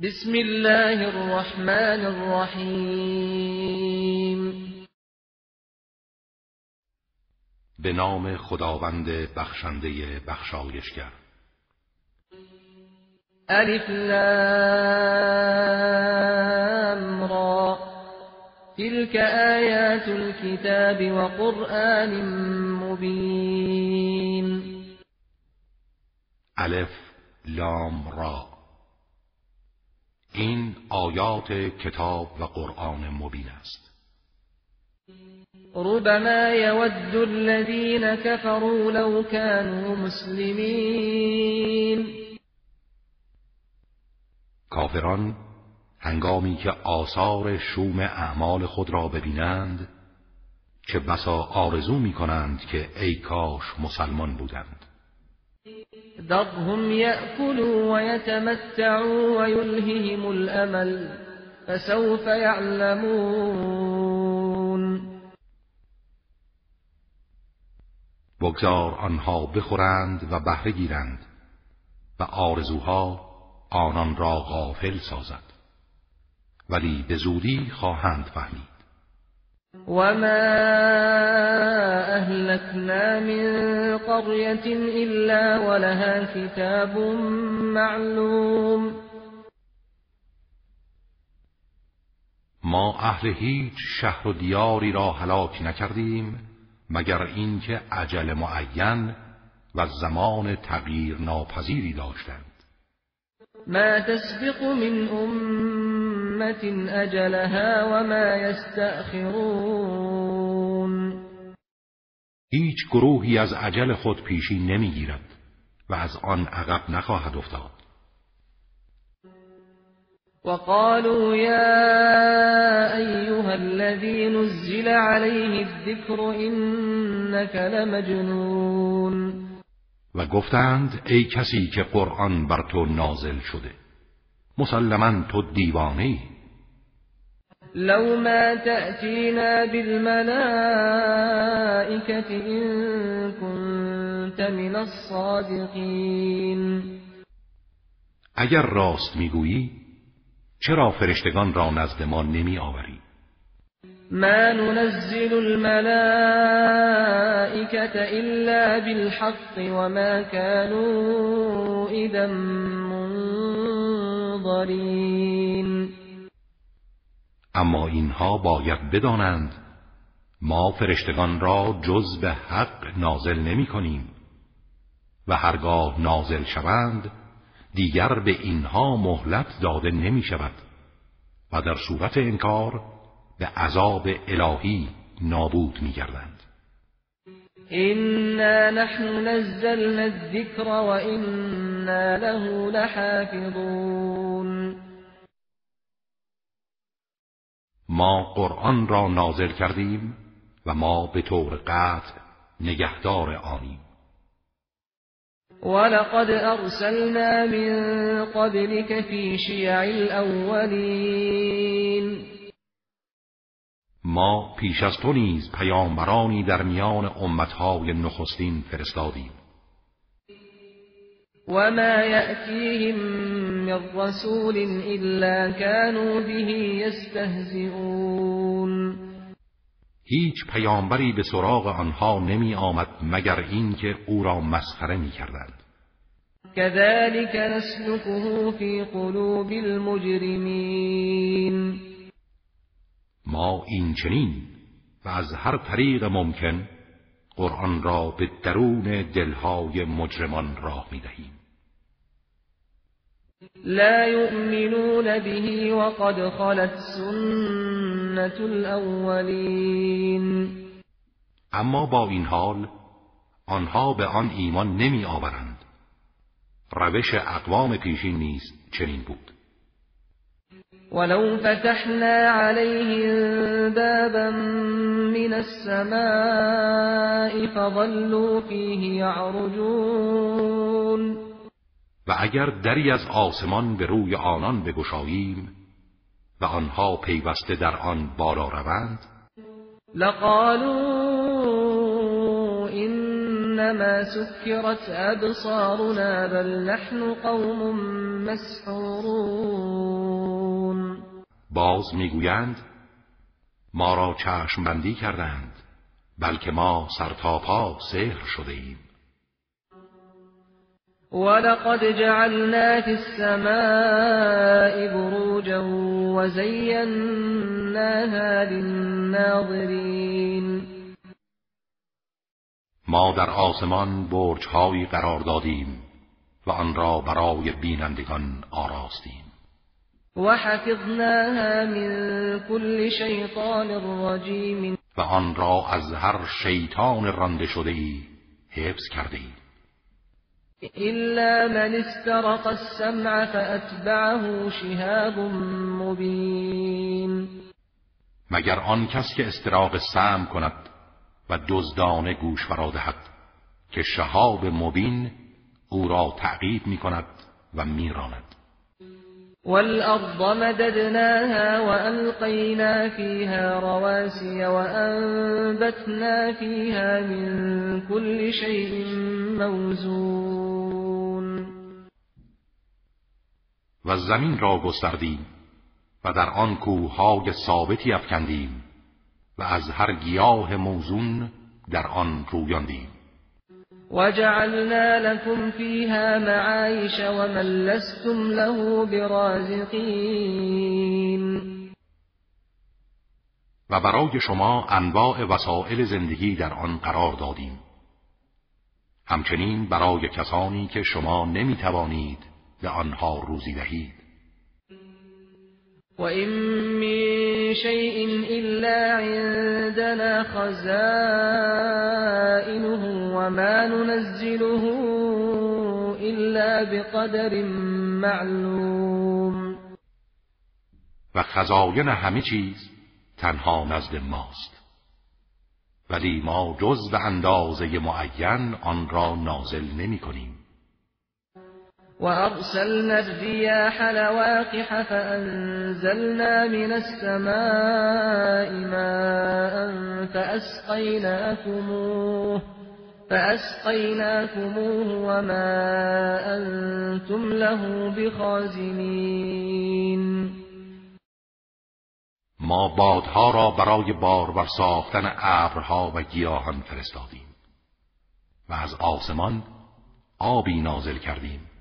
بسم الله الرحمن الرحیم به نام خداوند بخشنده بخشایشگر. الف لام را. تلك آیات الكتاب وقرآن مبین. الف لام را. این آیات کتاب و قرآن مبین است. ربما يود الذين كفروا لو كانوا مسلمين. کافران هنگامی که آثار شوم اعمال خود را ببینند چه بسا آرزو می کنند که ای کاش مسلمان بودند. ذرهم يأكلوا ويتمتعوا ويلههم الأمل فسوف يعلمون. بگذار آنها بخورند و بهره گیرند و آرزوها آنان را غافل سازد. ولی به زودی خواهند فهمید. وما أهلكنا من قرية إلا ولها كتاب معلوم ما اهل هیچ شهر و دیاری را هلاک نکردیم مگر اینکه عجل معین و زمان تغییر ناپذیری داشتند. ما تسبق من أمة أجلها وما يستأخرون. هیچ گروهی از عجل خود پیشی نمی‌گیرد و از آن عقب نخواهد افتاد. وقالوا يا أيها الذي نزل عليه الذكر إنك لمجنون. و گفتند ای کسی که قرآن بر تو نازل شده. مسلما تو دیوانه ای. لو ما تأتينا بالملائكة إن كنت من الصادقين اگر راست می‌گویی چرا فرشتگان را نزد ما نمی آوری ما ننزل الملائكة إلا بالحق وما كانوا إذا منظرين اما اینها باید بدانند ما فرشتگان را جز به حق نازل نمی کنیم و هرگاه نازل شوند دیگر به اینها مهلت داده نمی شود و در صورت انکار به عذاب الهی نابود می گردند إنا نحن نزلنا الذكر وإنا له لحافظون ما قرآن را نازل کردیم و ما به طور قطع نگهدار آنیم. ولقد أرسلنا من قبلك في شيع الأولين. ما پیش از تو نیز پیامبرانی در میان امتهای نخستین فرستادیم. وما يأتيهم من رسول إلا كانوا به يستهزئون هیچ پیامبری به سراغ آنها نمی آمد مگر اینکه او را مسخره می کردند. كذلك نسلكه في قلوب المجرمين ما این چنین و از هر طریق ممکن قرآن را به درون دلهای مجرمان راه می دهیم. لا يؤمنون به وقد خلت سنة الأولين اما با این حال آنها به آن ایمان نمی آورند. روش اقوام پیشین نیز چنین بود. ولو فتحنا عليهم بابا من السماء فظلوا فيه يعرجون و اگر دری از آسمان به روی آنان بگشاییم و آنها پیوسته در آن بالا روند لقالوا إنما سكرت أبصارنا بل نحن قوم مسحورون. باز می‌گویند ما را چشم بندی کردند بلکه ما سرتاپا سهر شده ایم ولقد جعلنا في السماء بروجا وزيناها للناظرين. ما در آسمان برجهایی قرار دادیم و آن را برای بینندگان آراستیم. و حفظناها من كل شیطان رجیم. و آن را از هر شیطان رنده شده ای حفظ کرده ایم إلا من استرق السمع فأتبعه شهاب مبین مگر آن کس که استراق سم کند و دزدانه گوش فرا دهد که شهاب مبین او را تعقیب می کند و میراند. والأرض مددناها وألقينا فيها رواسي وأنبتنا فيها من كل شيء موزون. و زمین را گستردیم و در آن کوههای ثابتی افکندیم و از هر گیاه موزون در آن رویاندیم. وجعلنا لكم فيها معايش ومن لستم له برازقين و برای شما انواع وسائل زندگی در آن قرار دادیم. همچنین برای کسانی که شما نمی توانید به آنها روزی دهید. وإن من شيء إلا عندنا خزائنه وما ننزله إلا بقدر معلوم. و خزاین همه چیز تنها نزد ماست. ولی ما جز به اندازه معین آن را نازل نمی کنیم. وأرسلنا الرياح لواقح فأنزلنا من السماء ماء فأسقيناكموه فأسقيناكموه وما أنتم له بخازنين ما بادها را برای بارور ساختن ابرها و گیاهان فرستادیم و از آسمان آبی نازل کردیم.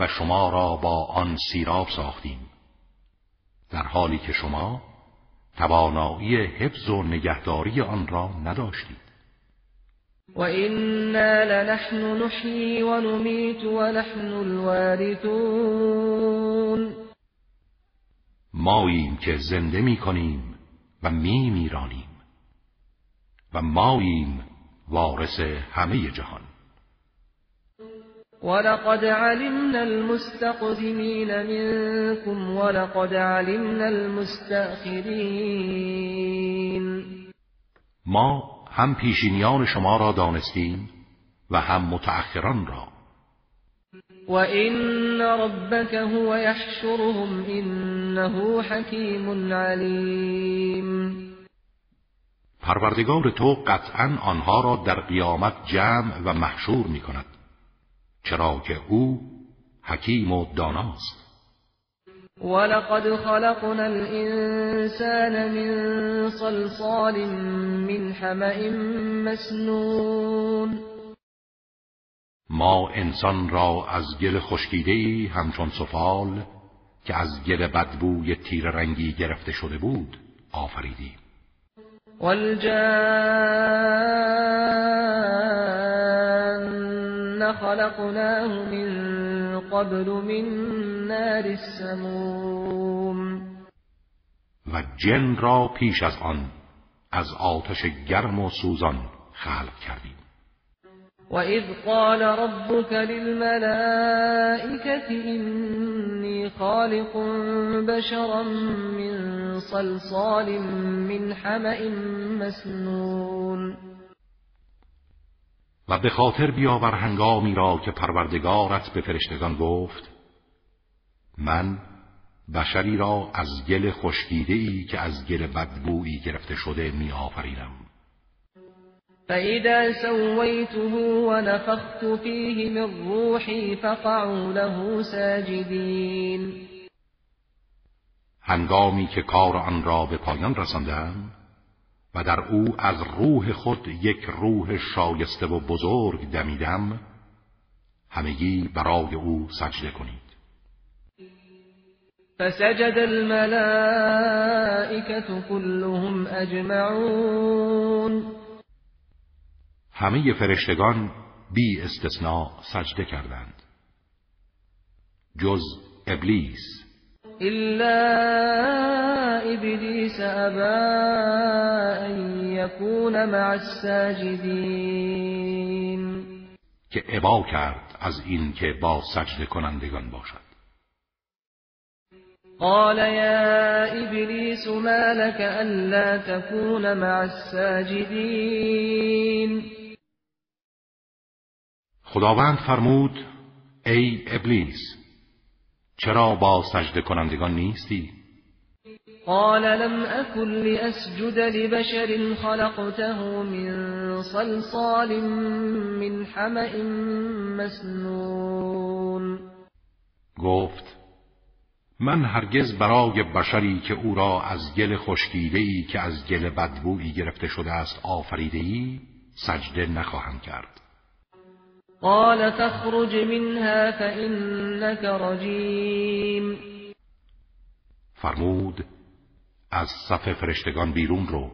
و شما را با آن سیراب ساختیم. در حالی که شما توانایی حفظ و نگهداری آن را نداشتید. و اینا لنحن نحیی و نمیت و نحن الوارثون ماییم که زنده می کنیم و می میرانیم و ماییم وارث همه جهان. ولقد علمنا المستقدمين منكم ولقد علمنا المستأخرين ما هم پیشینیان شما را دانستیم و هم متأخران را. و این ربك هو يحشرهم انه حکیم علیم پروردگار تو قطعا آنها را در قیامت جمع و محشور می کند چرا که او حکیم و داناست. ولقد خلقنا الانسان من صلصال من حمأ مسنون. ما انسان را از گل خشکیده همچون سفال که از گل بدبوی تیر رنگی گرفته شده بود آفریدیم. والجان خلقناه من قبل من نار السموم. و جن را پیش از آن از آتش گرم و سوزان خلق کردیم. وإذ قال ربك للملائكة إني خالق بشرا من صلصال من حمأ مسنون. و به خاطر بیاور هنگامی را که پروردگارت به فرشتگان گفت من بشری را از گل خشکیده ای که از گل بدبویی گرفته شده می آفرینم فإذا سويته ونفخت فيه من روحي فقعوا له ساجدين. هنگامی که کار آن را به پایان رساندم و در او از روح خود یک روح شایسته و بزرگ دمیدم همگی برای او سجده کنید. فسجد الملائكة كلهم اجمعون. همه فرشتگان بی استثناء سجده کردند. جز ابلیس. إلا إبليس أبى أن يكون مع الساجدين. که ابا کرد از این که با سجده کنندگان باشد. قال يا إبليس ما لك ألا تكون مع الساجدين؟ خداوند فرمود ای ابلیس چرا با سجده کنندگان نیستی؟ قال لم أكن لأسجد لبشر خلقته من صلصال من حمأ مسنون گفت من هرگز برای بشری که او را از گل خشکیده‌ای که از گل بدبویی گرفته شده است آفریده‌ای سجده نخواهم کرد قال فاخرج منها فإنك رجیم فرمود از صف فرشتگان بیرون رو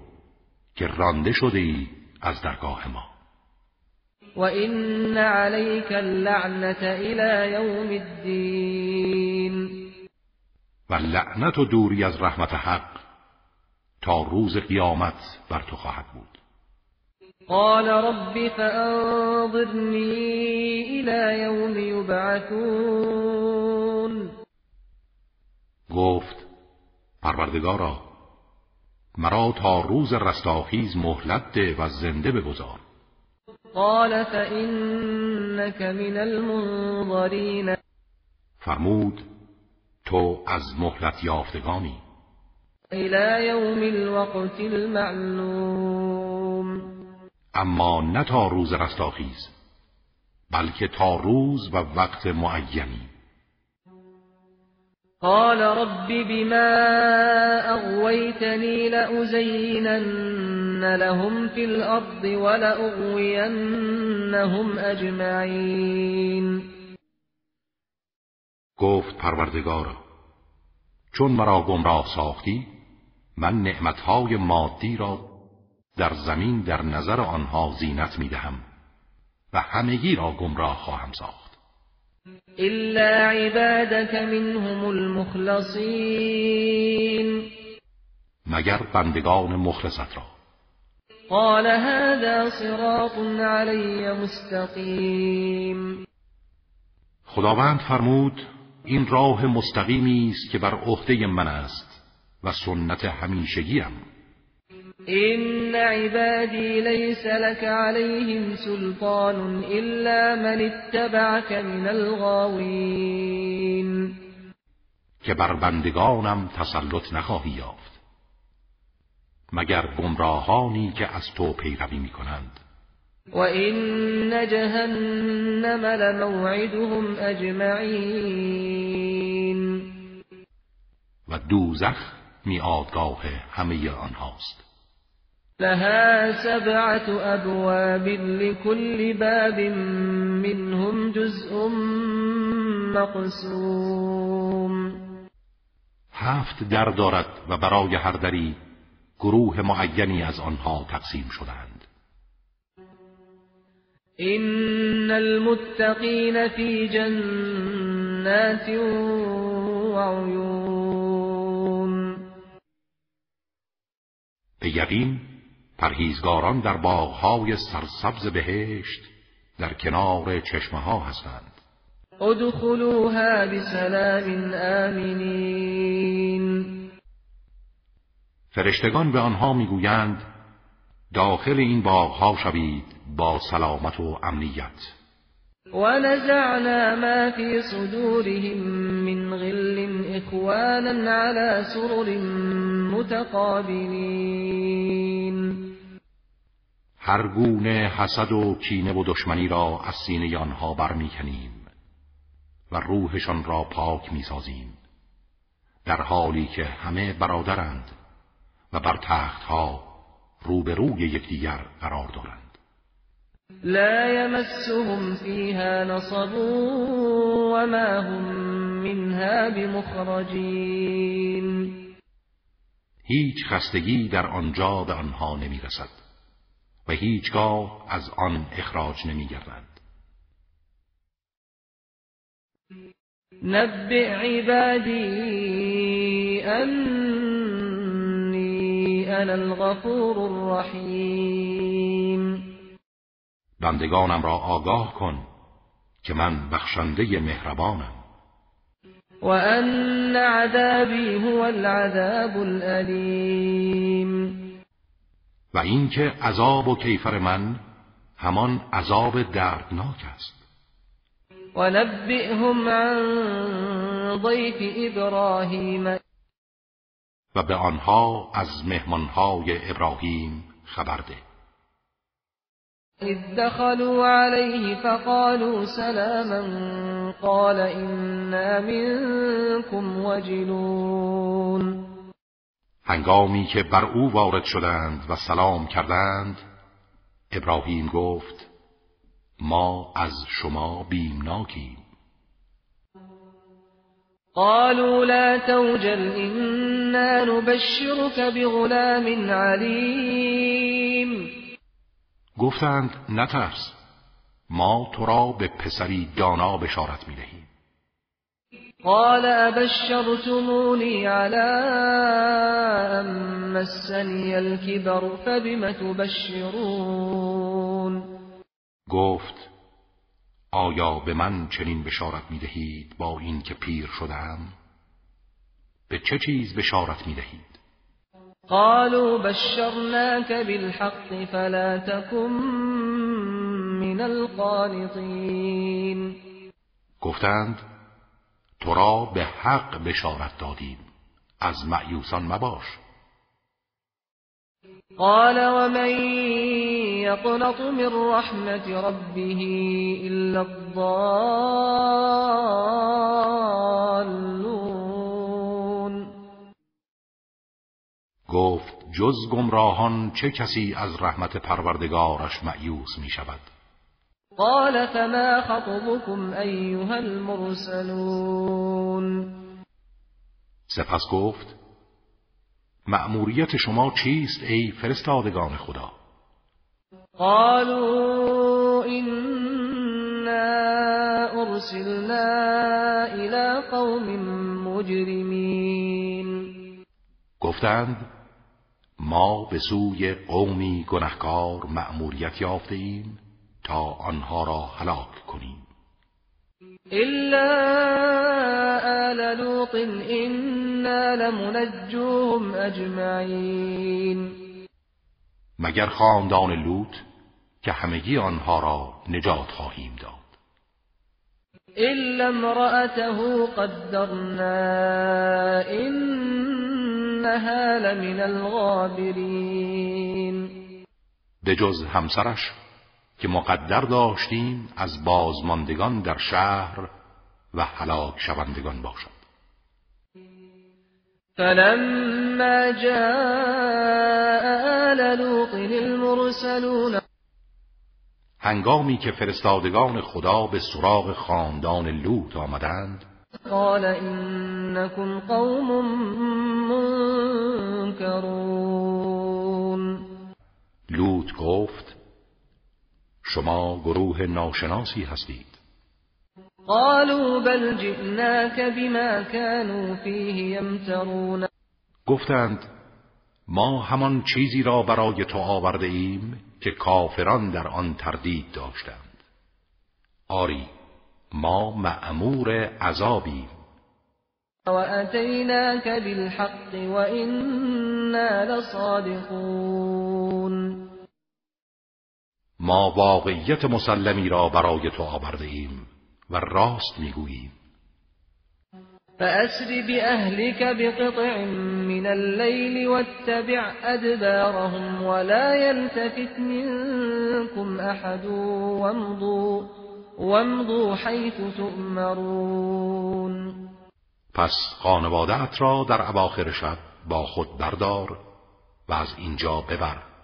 که رانده شده ای از درگاه ما. و این علیک اللعنت الى یوم الدین و لعنت و دوری از رحمت حق تا روز قیامت بر تو خواهد بود. قال رب فأنظرني إلى يوم يبعثون. گفت پروردگارا مرا تا روز رستاخیز مهلت ده و زنده بگذار. قال فإنك من المنظرین. فرمود تو از مهلت یافتگانی. الى یوم الوقت المعلوم. اما نه تا روز رستاخیز بلکه تا روز و وقت معینی. قال رب بما اغويتني لأزينن لهم في الارض ولأغوينهم اجمعین. گفت پروردگارا چون مرا گمراه ساختی من نعمتهای مادی را در زمین در نظر آنها زینت می دهم و همگی را گمراه خواهم ساخت. الا عبادك منهم المخلصین. مگر بندگان مخلصت را. قال هذا صراط علی مستقیم. خداوند فرمود این راه مستقیمی است که بر عهده من است و سنت همیشگیم. إن عبادي ليس لك عليهم سلطان إلا من اتبعك من الغاوين. که بر بندگانم تسلط نخواهی یافت مگر گمراهانی که از تو پیروی می کنند و این جهنم لموعدهم اجمعین و دوزخ میادگاه همه آنهاست. لها سبعة أبواب لكل باب منهم جزء مقسوم. هفت در دارد و برای هر دری گروه معینی از آنها تقسیم شدند. این المتقین فی جنات وعیون به یقین پرهیزگاران در باغهای سرسبز بهشت در کنار چشمه ها هستند. ادخلوها بسلام آمنین. فرشتگان به آنها می‌گویند داخل این باغها شوید با سلامت و امنیت. ونزعنا ما في صدورهم من غل اخوانا على سرر متقابلین. هر گونه حسد و کینه و دشمنی را از سینه آنها برمیکنیم و روحشان را پاک می‌سازیم در حالی که همه برادرند و بر تختها روبروی یکدیگر قرار دارند. لا يمسهم فيها نصب وما هم منها بمخرجین. هیچ خستگی در آنجا به آنها نمی رسد و هیچگاه از آن اخراج نمی گردند. نبئ عبادی انی انا الغفور الرحیم. بندگانم را آگاه کن که من بخشنده مهربانم. و ان عذابی هو العذاب الالیم. و اینکه عذاب و کیفر من همان عذاب دردناک است. ونبئهم عن ضيف ابراهیم و به آنها از مهمانهای ابراهیم خبر ده. اذ دخلوا عليه فقالوا سلاما قال إنا منكم وجلون. هنگامی که بر او وارد شدند و سلام کردند ابراهیم گفت ما از شما بیمناکیم. قالوا لا توجل إنا نبشرك بغلام علیم. گفتند نترس ما تو را به پسری دانا بشارت می‌دهیم. قال ابشرتمونی على ان مسنی الكبر فبم تبشرون گفت آیا به من چنین بشارت می دهید با این که پیر شدم؟ به چه چیز بشارت می دهید؟ قالوا بشرناك بالحق فلا تكن من القانطين گفتند تو را به حق بشارت دادیم. از معیوسان مباش. قال ومن يقنط من رحمة ربه إلا الضالون. گفت جز گمراهان چه کسی از رحمت پروردگارش معیوس می شود قال فما خطبكم أيها المرسلون. سپس گفت مأموریت شما چیست ای فرستادگان خدا؟ قالوا إنا أرسلنا إلى قوم مجرمين. گفتند ما به سوی قومی گنهکار مأموریت یافته ایم تا آنها را هلاک کنیم. إلا آل لوط إنا لمنجوهم أجمعين. مگر خاندان لوط که همگی آنها را نجات خواهیم داد. إلا امرأته قدرنا إنها لمن الغابرين. به جز همسرش که مقدر داشتیم از بازماندگان در شهر و هلاک شوندگان باشد. فلما جاء آل لوط المرسلون هنگامی که فرستادگان خدا به سراغ خاندان لوط آمدند قال إنكم قوم منكرون لوط گفت شما گروه ناشناسی هستید. قالوا بل جئناك بما كانوا فيه يمترون. گفتند ما همان چیزی را برای تو آورده ایم که کافران در آن تردید داشتند. آری ما مأمور عذابیم. وأتيناك بالحق وإنا لصادقون. ما واقعیت مسلمی را برای تو آورده ایم و راست می‌گوییم. فأسر بأهلك بقطع من الليل واتبع أدبارهم ولا يلتفت منكم أحد وامضوا, وامضوا حيث تؤمرون. پس خانوادت را در اواخر شب با خود بردار و از اینجا ببر.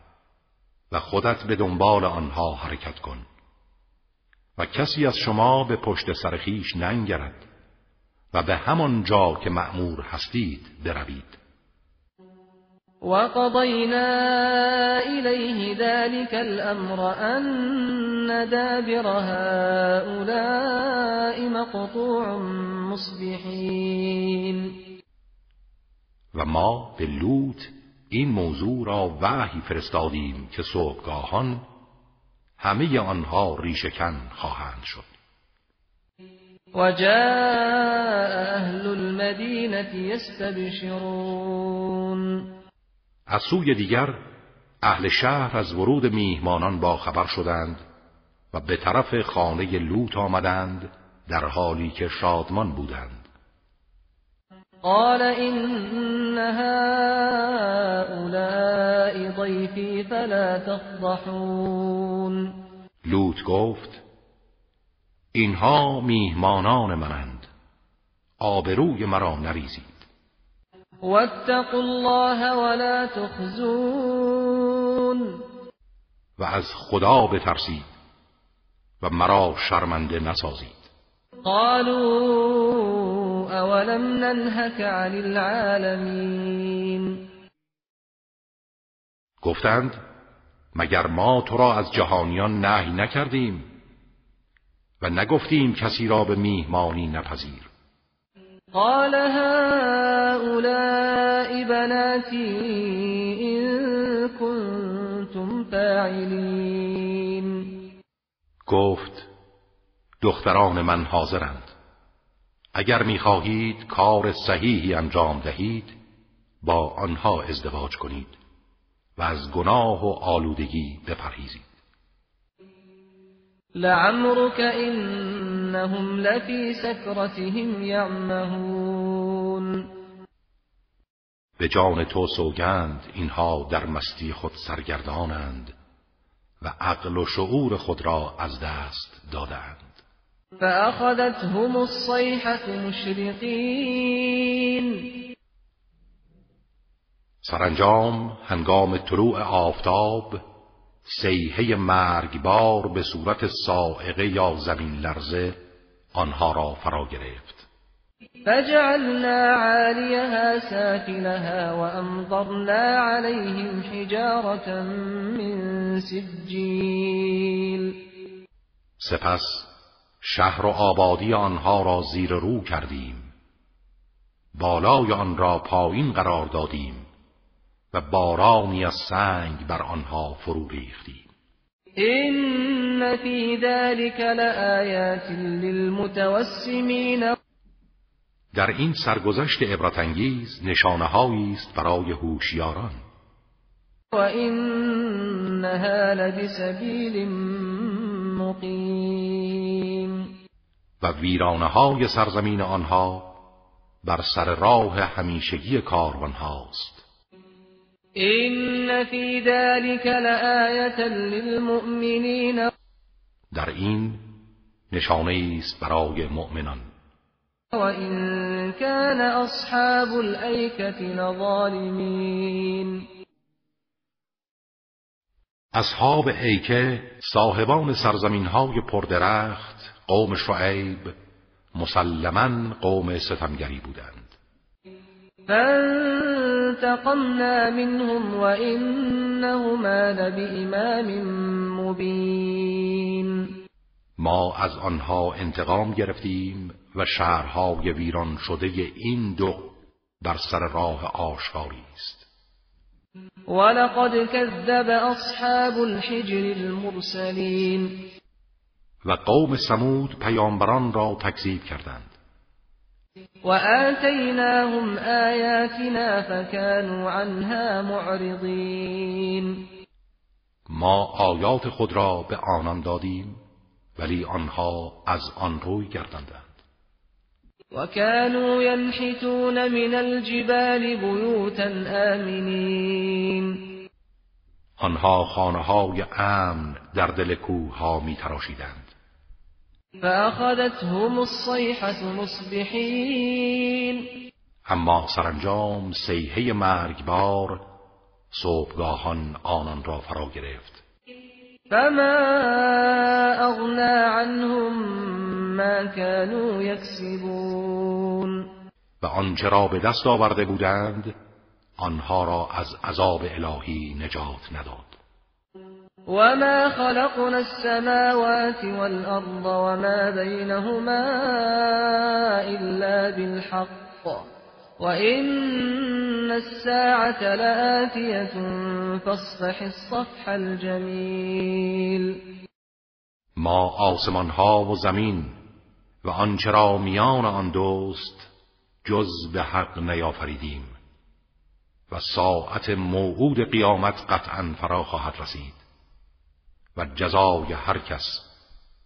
و خودت به دنبال آنها حرکت کن. و کسی از شما به پشت سرخیش ننگرد و به همان جا که مأمور هستید بروید. وقضينا إليه ذلك الأمر أن دابر هؤلاء مقطوع مصبحين و ما به لوط این موضوع را وحی فرستادیم که صبحگاهان همه آنها ریشکن خواهند شد. وجاء اهل المدینه یستبشرون. از سوی دیگر اهل شهر از ورود میهمانان با خبر شدند و به طرف خانه لوط آمدند در حالی که شادمان بودند. قال ان هؤلاء ضيفي فلا تفضحون. لوط گفت اینها میهمانان منند. آبروی مرا نریزید. واتقوا الله ولا تخزون. و از خدا بترسید و مرا شرمنده نسازید. قالوا اولم ننهك عن العالمین گفتند مگر ما تو را از جهانیان نهی نکردیم و نگفتیم کسی را به میهمانی نپذیر. قال هؤلاء بناتي إن كنتم فاعلين گفت دختران من حاضرند. اگر می‌خواهید کار صحیحی انجام دهید با آنها ازدواج کنید و از گناه و آلودگی بپرهیزید. لعمرك انهم لفی سکرتهم یعمهون به جان تو سوگند اینها در مستی خود سرگردانند و عقل و شعور خود را از دست دادند فأخذتهم الصيحة مشرقین سرانجام هنگام طلوع آفتاب سیحه مرگبار به صورت سائقه یا زمین لرزه آنها را فرا گرفت. فجعلنا عاليها سافلها وأمطرنا عليهم حجارة من سجیل. سپس شهر و آبادی آنها را زیر رو کردیم. بالای آن را پایین قرار دادیم و بارانی از سنگ بر آنها فرو ریختیم. این فی ذلك لآیات للمتوسمین در این سرگذشت عبرت انگیز نشانه است برای هوشیاران. و اینها لبسبیل مقیم و ویرانه های سرزمین آنها بر سر راه همیشگی کاروان هاست این فی ذلك لآیت للمؤمنین در این نشانه است برای مؤمنان. و این کان اصحاب الایکة لظالمین اصحاب ایکه صاحبان سرزمین های پردرخت قوم شعیب مسلما قوم ستمگری بودند. فانتقمنا منهم وإنهما لبإمام مبین. ما از آنها انتقام گرفتیم و شهرهای ویران شده این دو بر سر راه آشکاری است. ولقد كذب اصحاب الحجر المرسلین و قوم سمود پیامبران را تکذیب کردند. وآتيناهم آياتنا فكانوا عنها معرضين ما آیات خود را به آنان دادیم ولی آنها از آن روی گرداندند وكانوا ينحتون من الجبال بيوتا آمنين آنها خانه های امن در دل کوه ها می تراشیدند فأخذتهم الصيحة مصبحين. اما سرانجام سیحه مرگبار صبحگاهان آنان را فرا گرفت. فما اغنا عنهم ما كانوا یکسبون و آنچه را به دست آورده بودند آنها را از عذاب الهی نجات نداد. وما خلقنا السماوات والأرض وما بينهما إلا بالحق وإن الساعة لآتية فاصفح الصفح الجمیل ما آسمان ها و زمین و آنچه را میان آن دوست جز به حق نیافریدیم و ساعت موعود قیامت قطعا فرا خواهد رسید. و جزای هر کس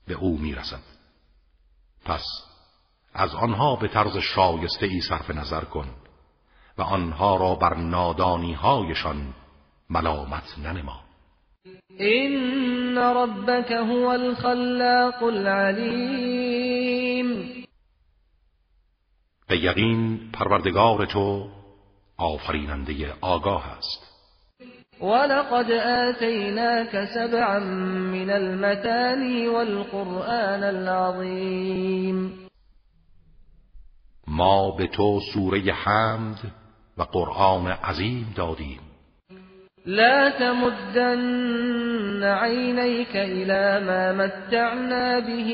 به او می‌رسد. پس از آنها به طرز شایسته ای صرف نظر کن و آنها را بر نادانی هایشان ملامت ننما. این ربک هو الخلاق العلیم به یقین پروردگار تو آفریننده آگاه است. ولقد آتیناک سبعا من المتانی والقرآن العظیم ما به تو سوره حمد و قرآن عظیم دادیم. لا تمدن عينيك إلى ما متعنا به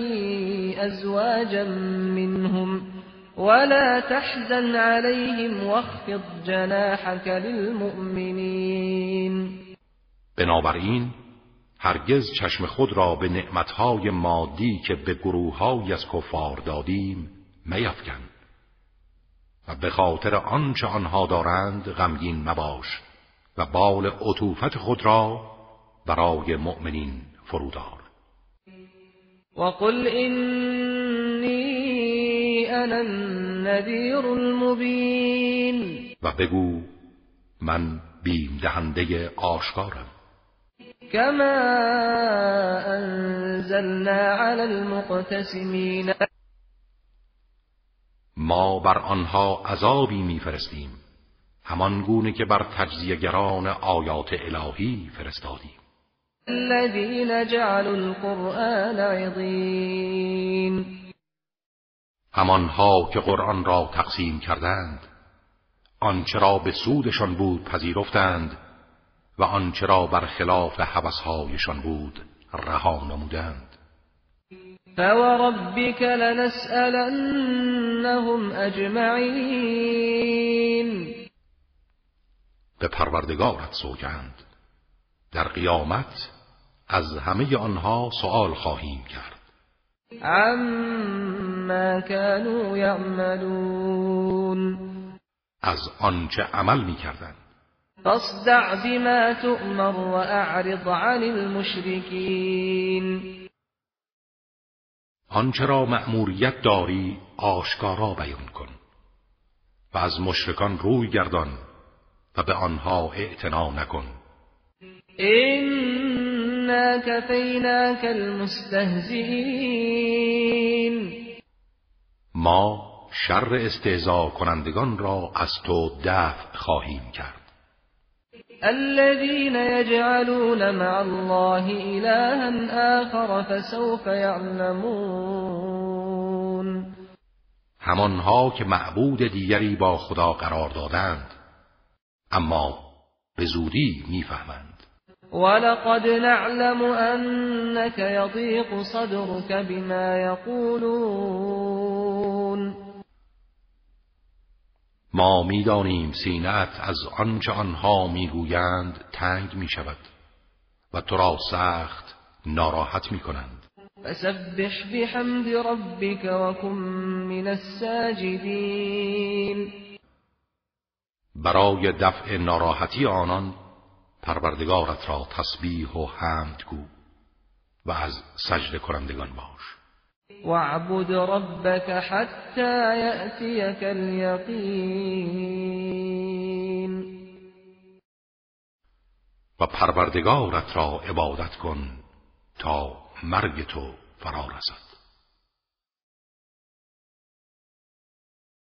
أزواجا منهم ولا تحزن عليهم واخفض جناحك للمؤمنين. بنابراین هرگز چشم خود را به نعمتهای مادی که به گروههایی از کفار دادیم میفکن و به خاطر آنچه آنها دارند غمگین مباش و بال عطوفت خود را برای مؤمنین فرودار. وقل اینی انا النذیر المبین و بگو من بیم دهنده آشکارم. كما انزلنا على المقتسمین ما بر آنها عذابی میفرستیم. همان گونه که بر تجزیهگران آیات الهی فرستادیم. الذين جعلوا القرآن عضین همانها که قرآن را تقسیم کردند آنچه را به سودشان بود پذیرفتند و آنچه را بر خلاف حوثهایشان بود رها نمودند. فوربك لنسألنهم اجمعین به پروردگارت سوگند. در قیامت از همه آنها سؤال خواهیم کرد. عما كانوا یعملون از آنچه عمل می کردن. فاصدع بما تؤمر واعرض عن المشرکین آنچه را مأموریت داری آشکارا بیان کن و از مشرکان روی گردان و به آنها اعتنا نکن المستهزئین ما شر استهزا کنندگان را از تو دفع خواهیم کرد. الذين يجعلون مع الله إلها آخر فسوف يعلمون. همانها که معبود دیگری با خدا قرار دادند اما به زودی می‌فهمند. ولقد نعلم انك يضيق صدرك بما يقولون. ما می‌دانیم سینت از آنچه آنها می‌گویند تنگ می شود و تو را سخت ناراحت می کنند فسبح بحمد ربك وكن من الساجدین برای دفع ناراحتی آنان پروردگارت را تسبیح و حمد گو و از سجده کنندگان باش. واعبد ربك حتى يأتيك اليقين و پروردگارت را عبادت کن تا مرگ تو فرا رسد.